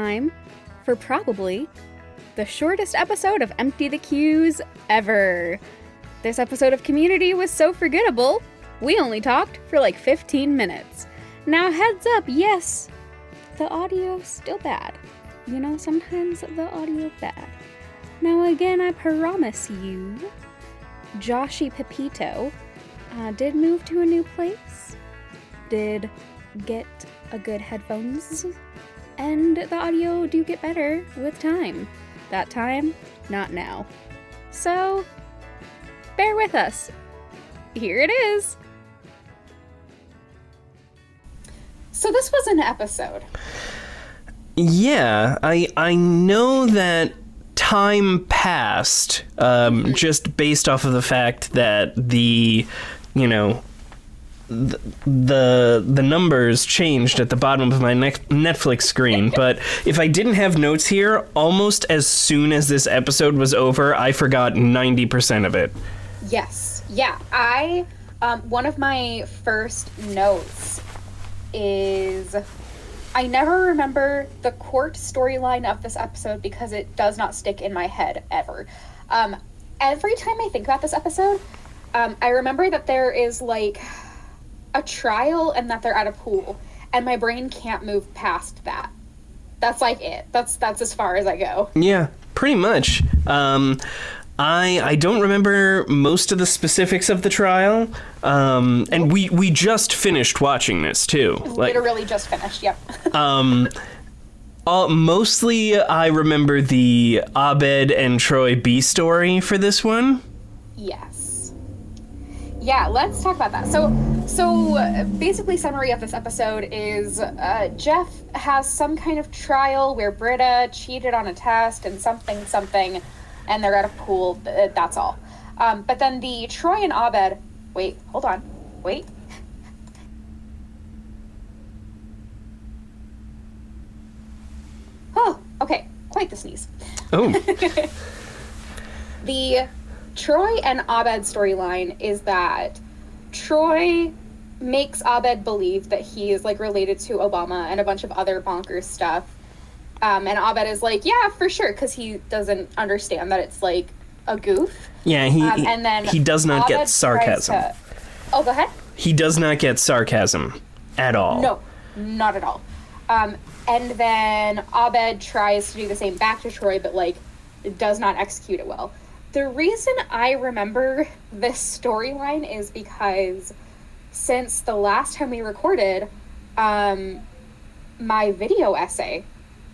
time for probably the shortest episode of Empty the Cues ever. This episode of Community was so forgettable, we only talked for like 15 minutes. Now, heads up, yes, the audio's still bad. You know, sometimes the audio bad. Now, again, I promise you, Joshy Pepito uh, did move to a new place, did get a good headphones, and the audio do get better with time. That time, not now. So, bear with us. Here it is. So this was an episode. Yeah, I I know that time passed um, just based off of the fact that the you know the the, the numbers changed at the bottom of my Netflix screen. but if I didn't have notes here, almost as soon as this episode was over, I forgot ninety percent of it. Yes. Yeah. I um, one of my first notes is I never remember the court storyline of this episode because it does not stick in my head ever. Um, every time I think about this episode, um, I remember that there is like a trial and that they're at a pool, and my brain can't move past that. That's like it. That's that's as far as I go. Yeah, pretty much. Um, I I don't remember most of the specifics of the trial, um, and we we just finished watching this too. Like, Literally just finished. Yep. um, mostly I remember the Abed and Troy B story for this one. Yes. Yeah, let's talk about that. So, so basically, summary of this episode is uh, Jeff has some kind of trial where Britta cheated on a test and something something and they're at a pool. That's all. Um, but then the Troy and Abed. Wait, hold on. Wait. Oh, okay. Quite the sneeze. Oh. the Troy and Abed storyline is that Troy makes Abed believe that he is like related to Obama and a bunch of other bonkers stuff um, and Abed is like, yeah, for sure, because he doesn't understand that it's like a goof. Yeah, he um, and then he does not Abed get sarcasm. To... Oh, go ahead. He does not get sarcasm at all. No, not at all. Um, and then Abed tries to do the same back to Troy, but like does not execute it well. The reason I remember this storyline is because since the last time we recorded, um, my video essay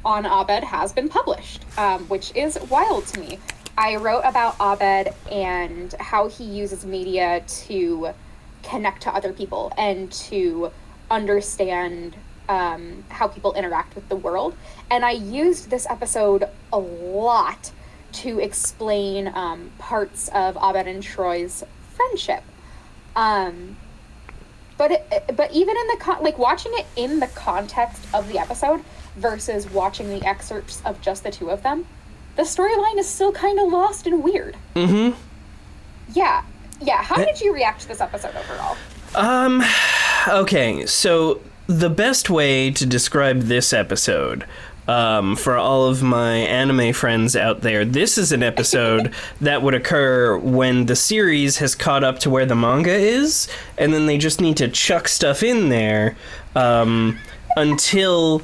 on Abed has been published, um, which is wild to me. I wrote about Abed and how he uses media to connect to other people and to understand um, how people interact with the world. And I used this episode a lot to explain um, parts of Abed and Troy's friendship. Um, but it, but even in the con- like watching it in the context of the episode, versus watching the excerpts of just the two of them, the storyline is still kind of lost and weird. Mm-hmm. Yeah. Yeah. How did you react to this episode overall? Um, okay. So the best way to describe this episode um, for all of my anime friends out there, this is an episode that would occur when the series has caught up to where the manga is, and then they just need to chuck stuff in there um, until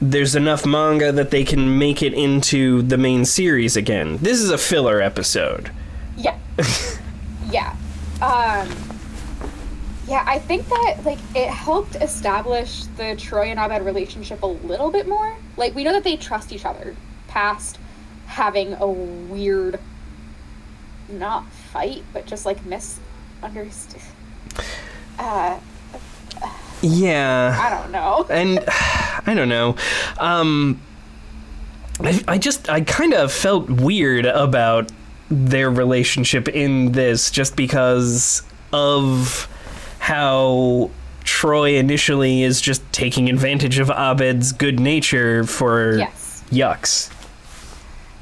there's enough manga that they can make it into the main series again. This is a filler episode. Yeah. yeah. Um yeah, I think that like it helped establish the Troy and Abed relationship a little bit more. Like we know that they trust each other past having a weird not fight, but just like misunderstood uh yeah. I don't know. and I don't know. Um, I, I just I kind of felt weird about their relationship in this just because of how Troy initially is just taking advantage of Abed's good nature for yes. yucks.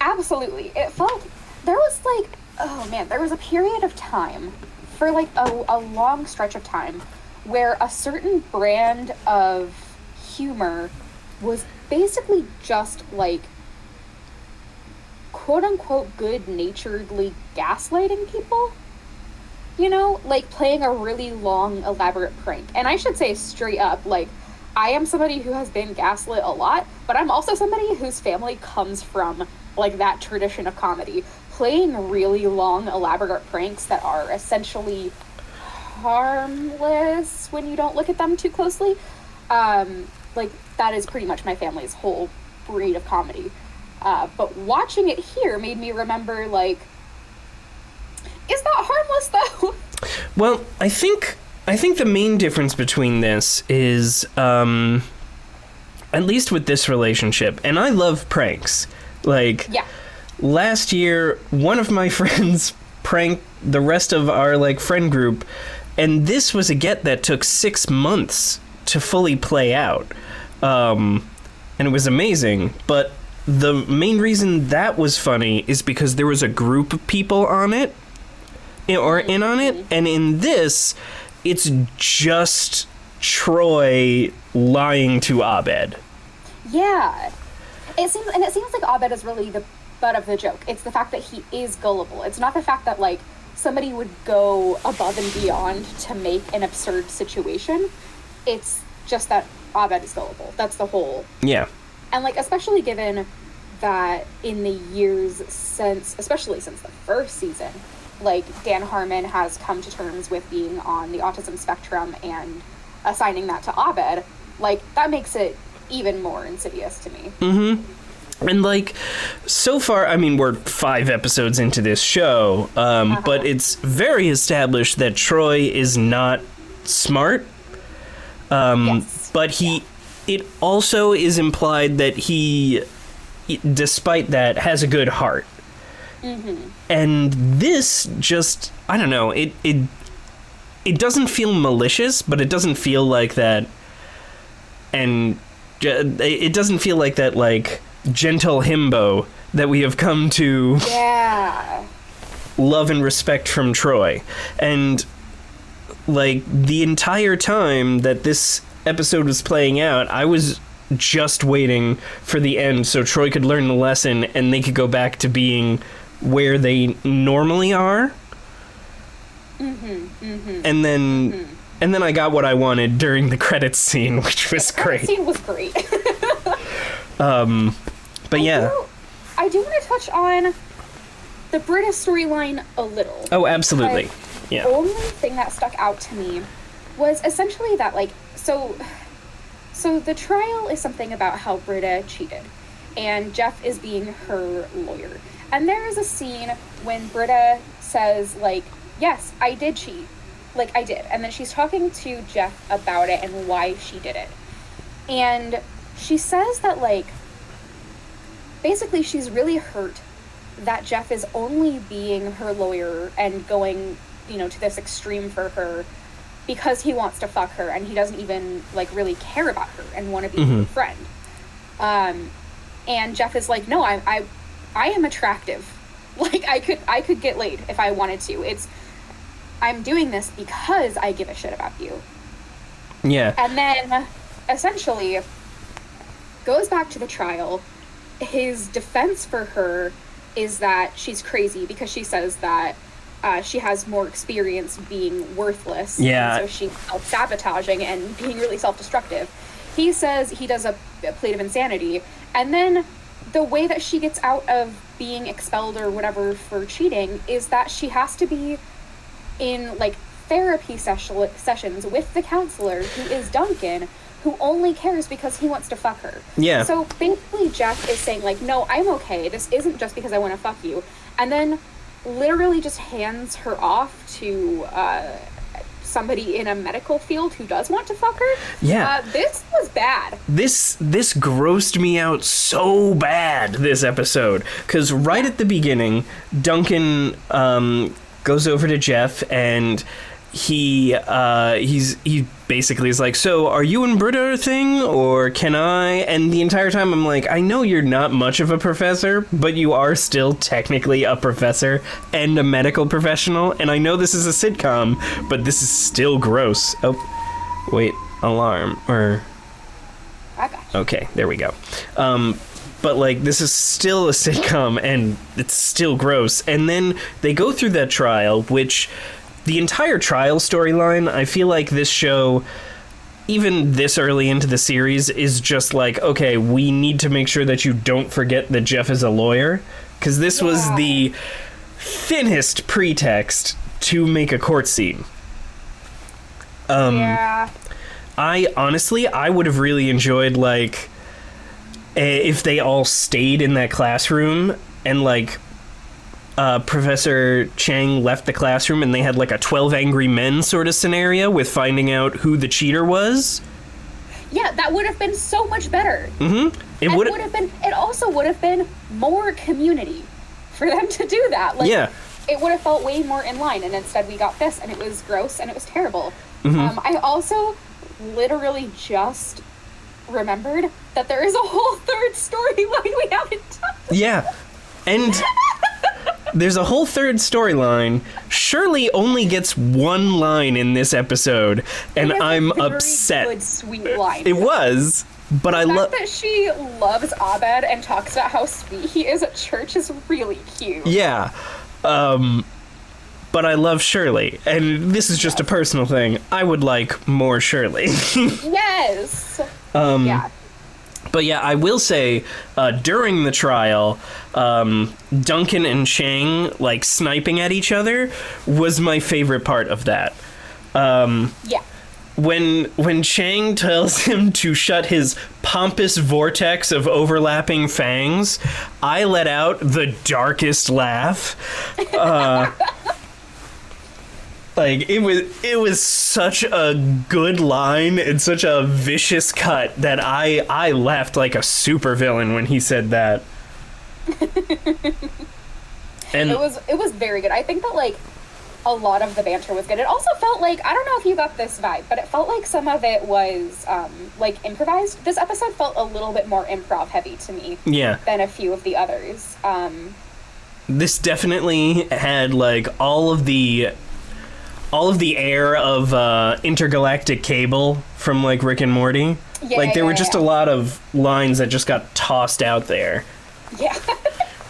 Absolutely. It felt there was like oh man, there was a period of time for like a, a long stretch of time where a certain brand of humor was basically just like quote unquote good naturedly gaslighting people. You know, like playing a really long, elaborate prank. And I should say straight up, like, I am somebody who has been gaslit a lot, but I'm also somebody whose family comes from like that tradition of comedy. Playing really long, elaborate pranks that are essentially harmless when you don't look at them too closely. Um, like that is pretty much my family's whole breed of comedy. Uh, but watching it here made me remember like, is that harmless though? Well, I think I think the main difference between this is, um, at least with this relationship, and I love pranks. Like, yeah. last year, one of my friends pranked the rest of our like friend group, and this was a get that took six months to fully play out, um, and it was amazing. But the main reason that was funny is because there was a group of people on it, or in on it, and in this, it's just Troy lying to Abed. Yeah. It seems and it seems like Abed is really the butt of the joke. It's the fact that he is gullible. It's not the fact that like somebody would go above and beyond to make an absurd situation. It's just that Abed is gullible. That's the whole Yeah. and like especially given that in the years since especially since the first season like dan harmon has come to terms with being on the autism spectrum and assigning that to abed like that makes it even more insidious to me And like, so far, I mean, we're five episodes into this show, um, but it's very established that Troy is not smart. Um, Yes. But he, it also is implied that he, despite that, has a good heart. Mm-hmm. And this just, I don't know, it it it doesn't feel malicious, but it doesn't feel like that. And it doesn't feel like that, like gentle himbo that we have come to yeah love and respect from Troy. And like the entire time that this episode was playing out, I was just waiting for the end so Troy could learn the lesson and they could go back to being where they normally are. Mm-hmm, mm-hmm. And then mm-hmm. and then I got what I wanted during the credits scene, which was great. scene was great um, But yeah. I do, I do want to touch on the Britta's storyline a little Oh, absolutely. Yeah. only thing that stuck out to me was essentially that like so so the trial is something about how Britta cheated and Jeff is being her lawyer. And there is a scene when Britta says like, "Yes, I did cheat. Like I did." And then she's talking to Jeff about it and why she did it. And she says that like basically she's really hurt that Jeff is only being her lawyer and going, you know, to this extreme for her because he wants to fuck her and he doesn't even like really care about her and want to be her friend. Um, and Jeff is like, no, I, I, I am attractive. Like I could, I could get laid if I wanted to. It's, I'm doing this because I give a shit about you. Yeah. And then essentially goes back to the trial. His defense for her is that she's crazy because she says that uh, she has more experience being worthless. Yeah. so she's self sabotaging and being really self destructive. He says he does a, a plea of insanity. And then the way that she gets out of being expelled or whatever for cheating is that she has to be in like therapy session, sessions with the counselor who is Duncan, who only cares because he wants to fuck her. Yeah. So basically, Jeff is saying like, "No, I'm okay. This isn't just because I want to fuck you," and then literally just hands her off to uh, somebody in a medical field who does want to fuck her. Yeah. Uh, this was bad. this this grossed me out so bad this episode because right at the beginning duncan um, goes over to jeff and he uh, he's he basically is like so are you and britta a thing or can i and the entire time i'm like i know you're not much of a professor but you are still technically a professor and a medical professional and i know this is a sitcom but this is still gross oh wait alarm or Okay, there we go. Um, but like this is still a sitcom and it's still gross. And then they go through that trial, which the entire trial storyline, I feel like this show even this early into the series is just like, okay, we need to make sure that you don't forget that Jeff is a lawyer because this was the thinnest pretext to make a court scene. Um yeah. I honestly, I would have really enjoyed like eh, if they all stayed in that classroom and like uh, Professor Chang left the classroom and they had like a 12 angry men sort of scenario with finding out who the cheater was. Yeah, that would have been so much better. Mm-hmm. It would have been it also would have been more community for them to do that like Yeah. it would have felt way more in line and instead we got this and it was gross and it was terrible Mm-hmm. um, i also literally just remembered that there is a whole third storyline we haven't done Yeah. And there's a whole third storyline. Shirley only gets one line in this episode, and It is a I'm upset. good sweet line It was, but I love. that she loves Abed and talks about how sweet he is at church is really cute. Yeah. Um but I love Shirley, and this is just a personal thing. I would like more Shirley. Yes. um Yeah. But yeah, I will say uh, during the trial, um, Duncan and Chang like sniping at each other was my favorite part of that. Um, Yeah. when when Chang tells him to shut his pompous vortex of overlapping fangs, I let out the darkest laugh. Uh, like it was it was such a good line and such a vicious cut that I I laughed like a supervillain when he said that. and It was it was very good. I think that like a lot of the banter was good. It also felt like I don't know if you got this vibe, but it felt like some of it was um, like improvised. This episode felt a little bit more improv heavy to me yeah, than a few of the others. Um, this definitely had like all of the all of the air of uh, intergalactic cable from like Rick and Morty. Yeah, like there yeah, were just yeah. a lot of lines that just got tossed out there. yeah.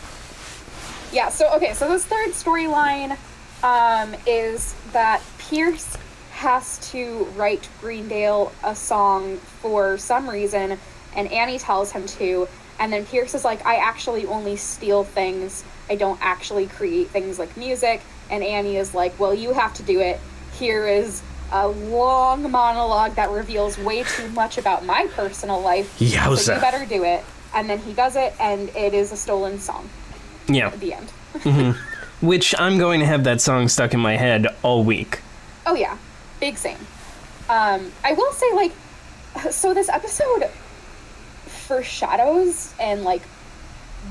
yeah. So okay. So this third storyline um, is that Pierce has to write Greendale a song for some reason, and Annie tells him to. And then Pierce is like, I actually only steal things. I don't actually create things like music. And Annie is like, Well, you have to do it. Here is a long monologue that reveals way too much about my personal life. Yeah. So Yowza. you better do it. And then he does it, and it is a stolen song Yeah, at the end. which I'm going to have that song stuck in my head all week. Oh yeah, big same. Um, I will say like, so this episode foreshadows and like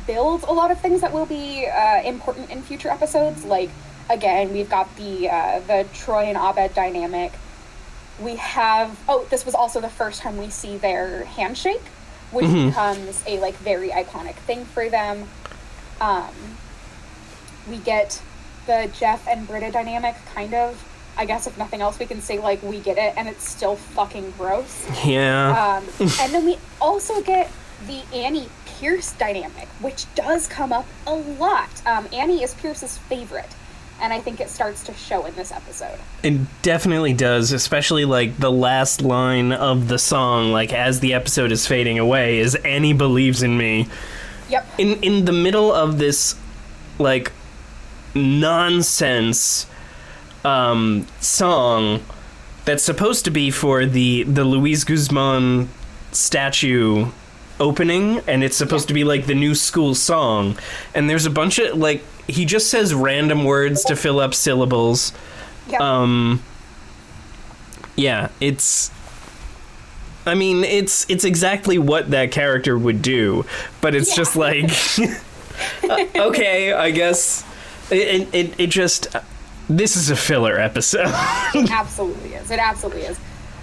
builds a lot of things that will be uh, important in future episodes. Like again, we've got the uh, the Troy and Abed dynamic. We have oh, this was also the first time we see their handshake, which becomes a like very iconic thing for them. Um, we get the Jeff and Britta dynamic, kind of. I guess if nothing else, we can say like we get it, and it's still fucking gross. Yeah. Um, and then we also get the Annie Pierce dynamic, which does come up a lot. Um, Annie is Pierce's favorite, and I think it starts to show in this episode. It definitely does, especially like the last line of the song, like as the episode is fading away, is Annie believes in me. Yep. In in the middle of this like nonsense um song that's supposed to be for the the Luis Guzman statue opening and it's supposed to be like the new school song and there's a bunch of like he just says random words to fill up syllables Yep. um yeah it's i mean it's it's exactly what that character would do but it's Yeah. just like uh, okay i guess it, it it just this is a filler episode It absolutely is. It absolutely is.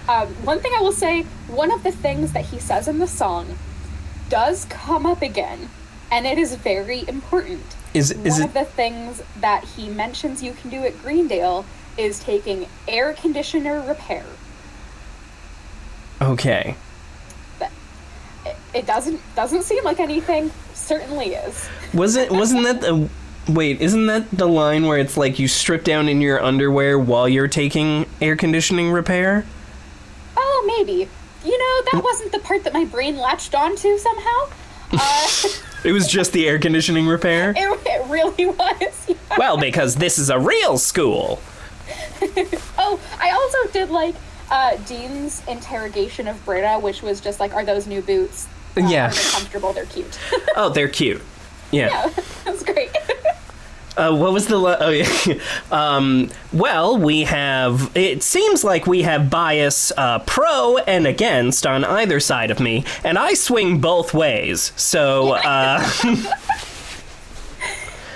Um, one thing I will say, one of the things that he says in the song does come up again, and it is very important. Is is one it of the things that he mentions you can do at Greendale is taking air conditioner repair. okay It doesn't doesn't seem like anything. Certainly is. Wasn't wasn't that the wait? Isn't that the line where it's like you strip down in your underwear while you're taking air conditioning repair? Oh, maybe. You know, that wasn't the part that my brain latched onto somehow. Uh, It was just the air conditioning repair. it, it really was. yeah. Well, because this is a real school. Oh, I also did like uh, Dean's interrogation of Britta, which was just like, "Are those new boots? Uh, Yeah. Are they comfortable? They're cute." Oh, they're cute. Yeah. yeah, that was great. Uh, what was the? La- oh yeah. um, well, we have. It seems like we have bias uh, pro and against on either side of me, and I swing both ways. So. Uh,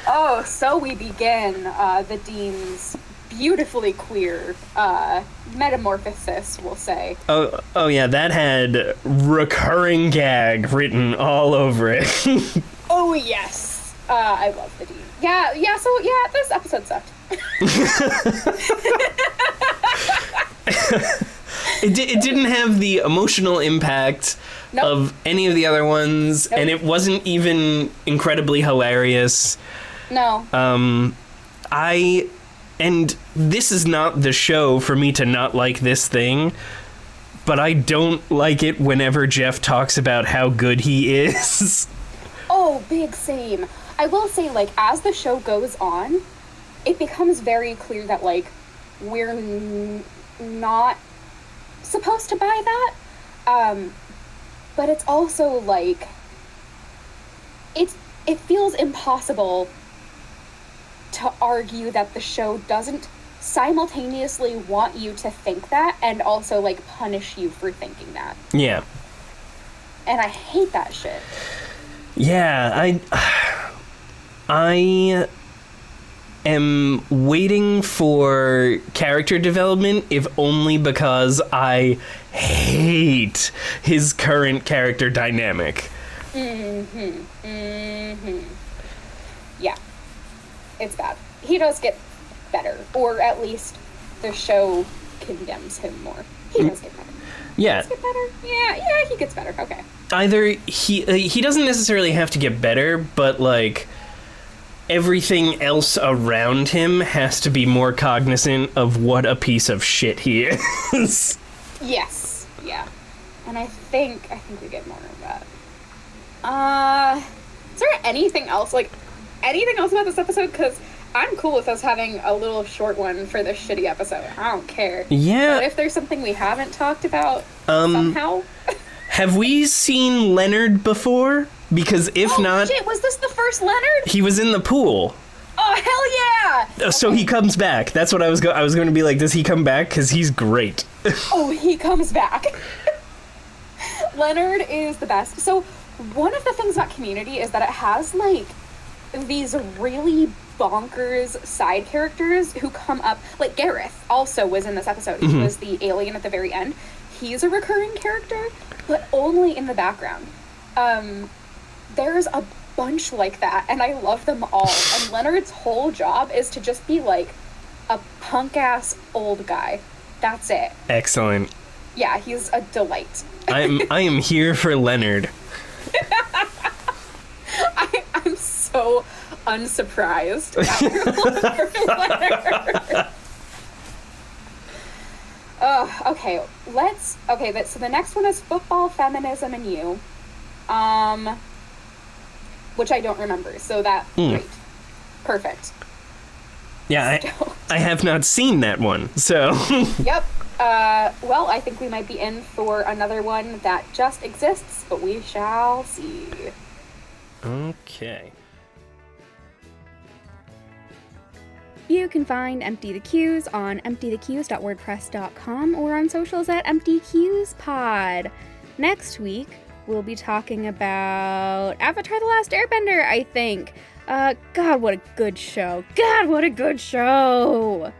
oh, so we begin uh, the Dean's beautifully queer uh, metamorphosis. We'll say. oh, oh yeah, that had recurring gag written all over it. Oh yes, uh, I love the Dean. Yeah, yeah. So yeah, this episode sucked. it, di- it didn't have the emotional impact Nope. of any of the other ones, and it wasn't even incredibly hilarious. No. Um, I and this is not the show for me to not like this thing, but I don't like it whenever Jeff talks about how good he is. Oh, big same. I will say, like, as the show goes on, it becomes very clear that, like, we're n- not supposed to buy that. Um, but it's also, like, it's, it feels impossible to argue that the show doesn't simultaneously want you to think that and also, like, punish you for thinking that. yeah. And I hate that shit. Yeah, I I am waiting for character development if only because I hate his current character dynamic. Hmm. Hmm. Yeah. It's bad. He does get better, or at least the show condemns him more. He does get better. Yeah, Get better? Yeah, yeah, he gets better. Okay. either he uh, he doesn't necessarily have to get better, but like everything else around him has to be more cognizant of what a piece of shit he is. Yes. Yeah. And I think I think we get more of that. Uh, is there anything else like anything else about this episode? Because I'm cool with us having a little short one for this shitty episode. I don't care. Yeah. But if there's something we haven't talked about Um, somehow, Have we seen Leonard before? Because if oh not, shit, was this the first Leonard? he was in the pool. Oh hell yeah! Uh, So he comes back. That's what I was. Go- I was going to be like, does he come back? Because he's great. Oh, he comes back. Leonard is the best. So, one of the things about Community is that it has like these really bonkers side characters who come up. Like Garrett also was in this episode. He was the alien at the very end. He's a recurring character, but only in the background. Um, there's a bunch like that, and I love them all. and Leonard's whole job is to just be like a punk ass old guy. That's it. Excellent. Yeah, he's a delight. I'm. I am here for Leonard. I, I'm so unsurprised. at your love for Leonard. Oh, okay. Let's. Okay, but, so the next one is football, feminism, and you. Um, which I don't remember. So that great, perfect. Yeah, I, I have not seen that one. So Yep. Uh, well, I think we might be in for another one that just exists, but we shall see. okay. You can find Empty the Cues on emptythecues.wordpress.com or on socials at emptycuespod. Next week, we'll be talking about Avatar The Last Airbender, I think. Uh, God, what a good show. God, what a good show.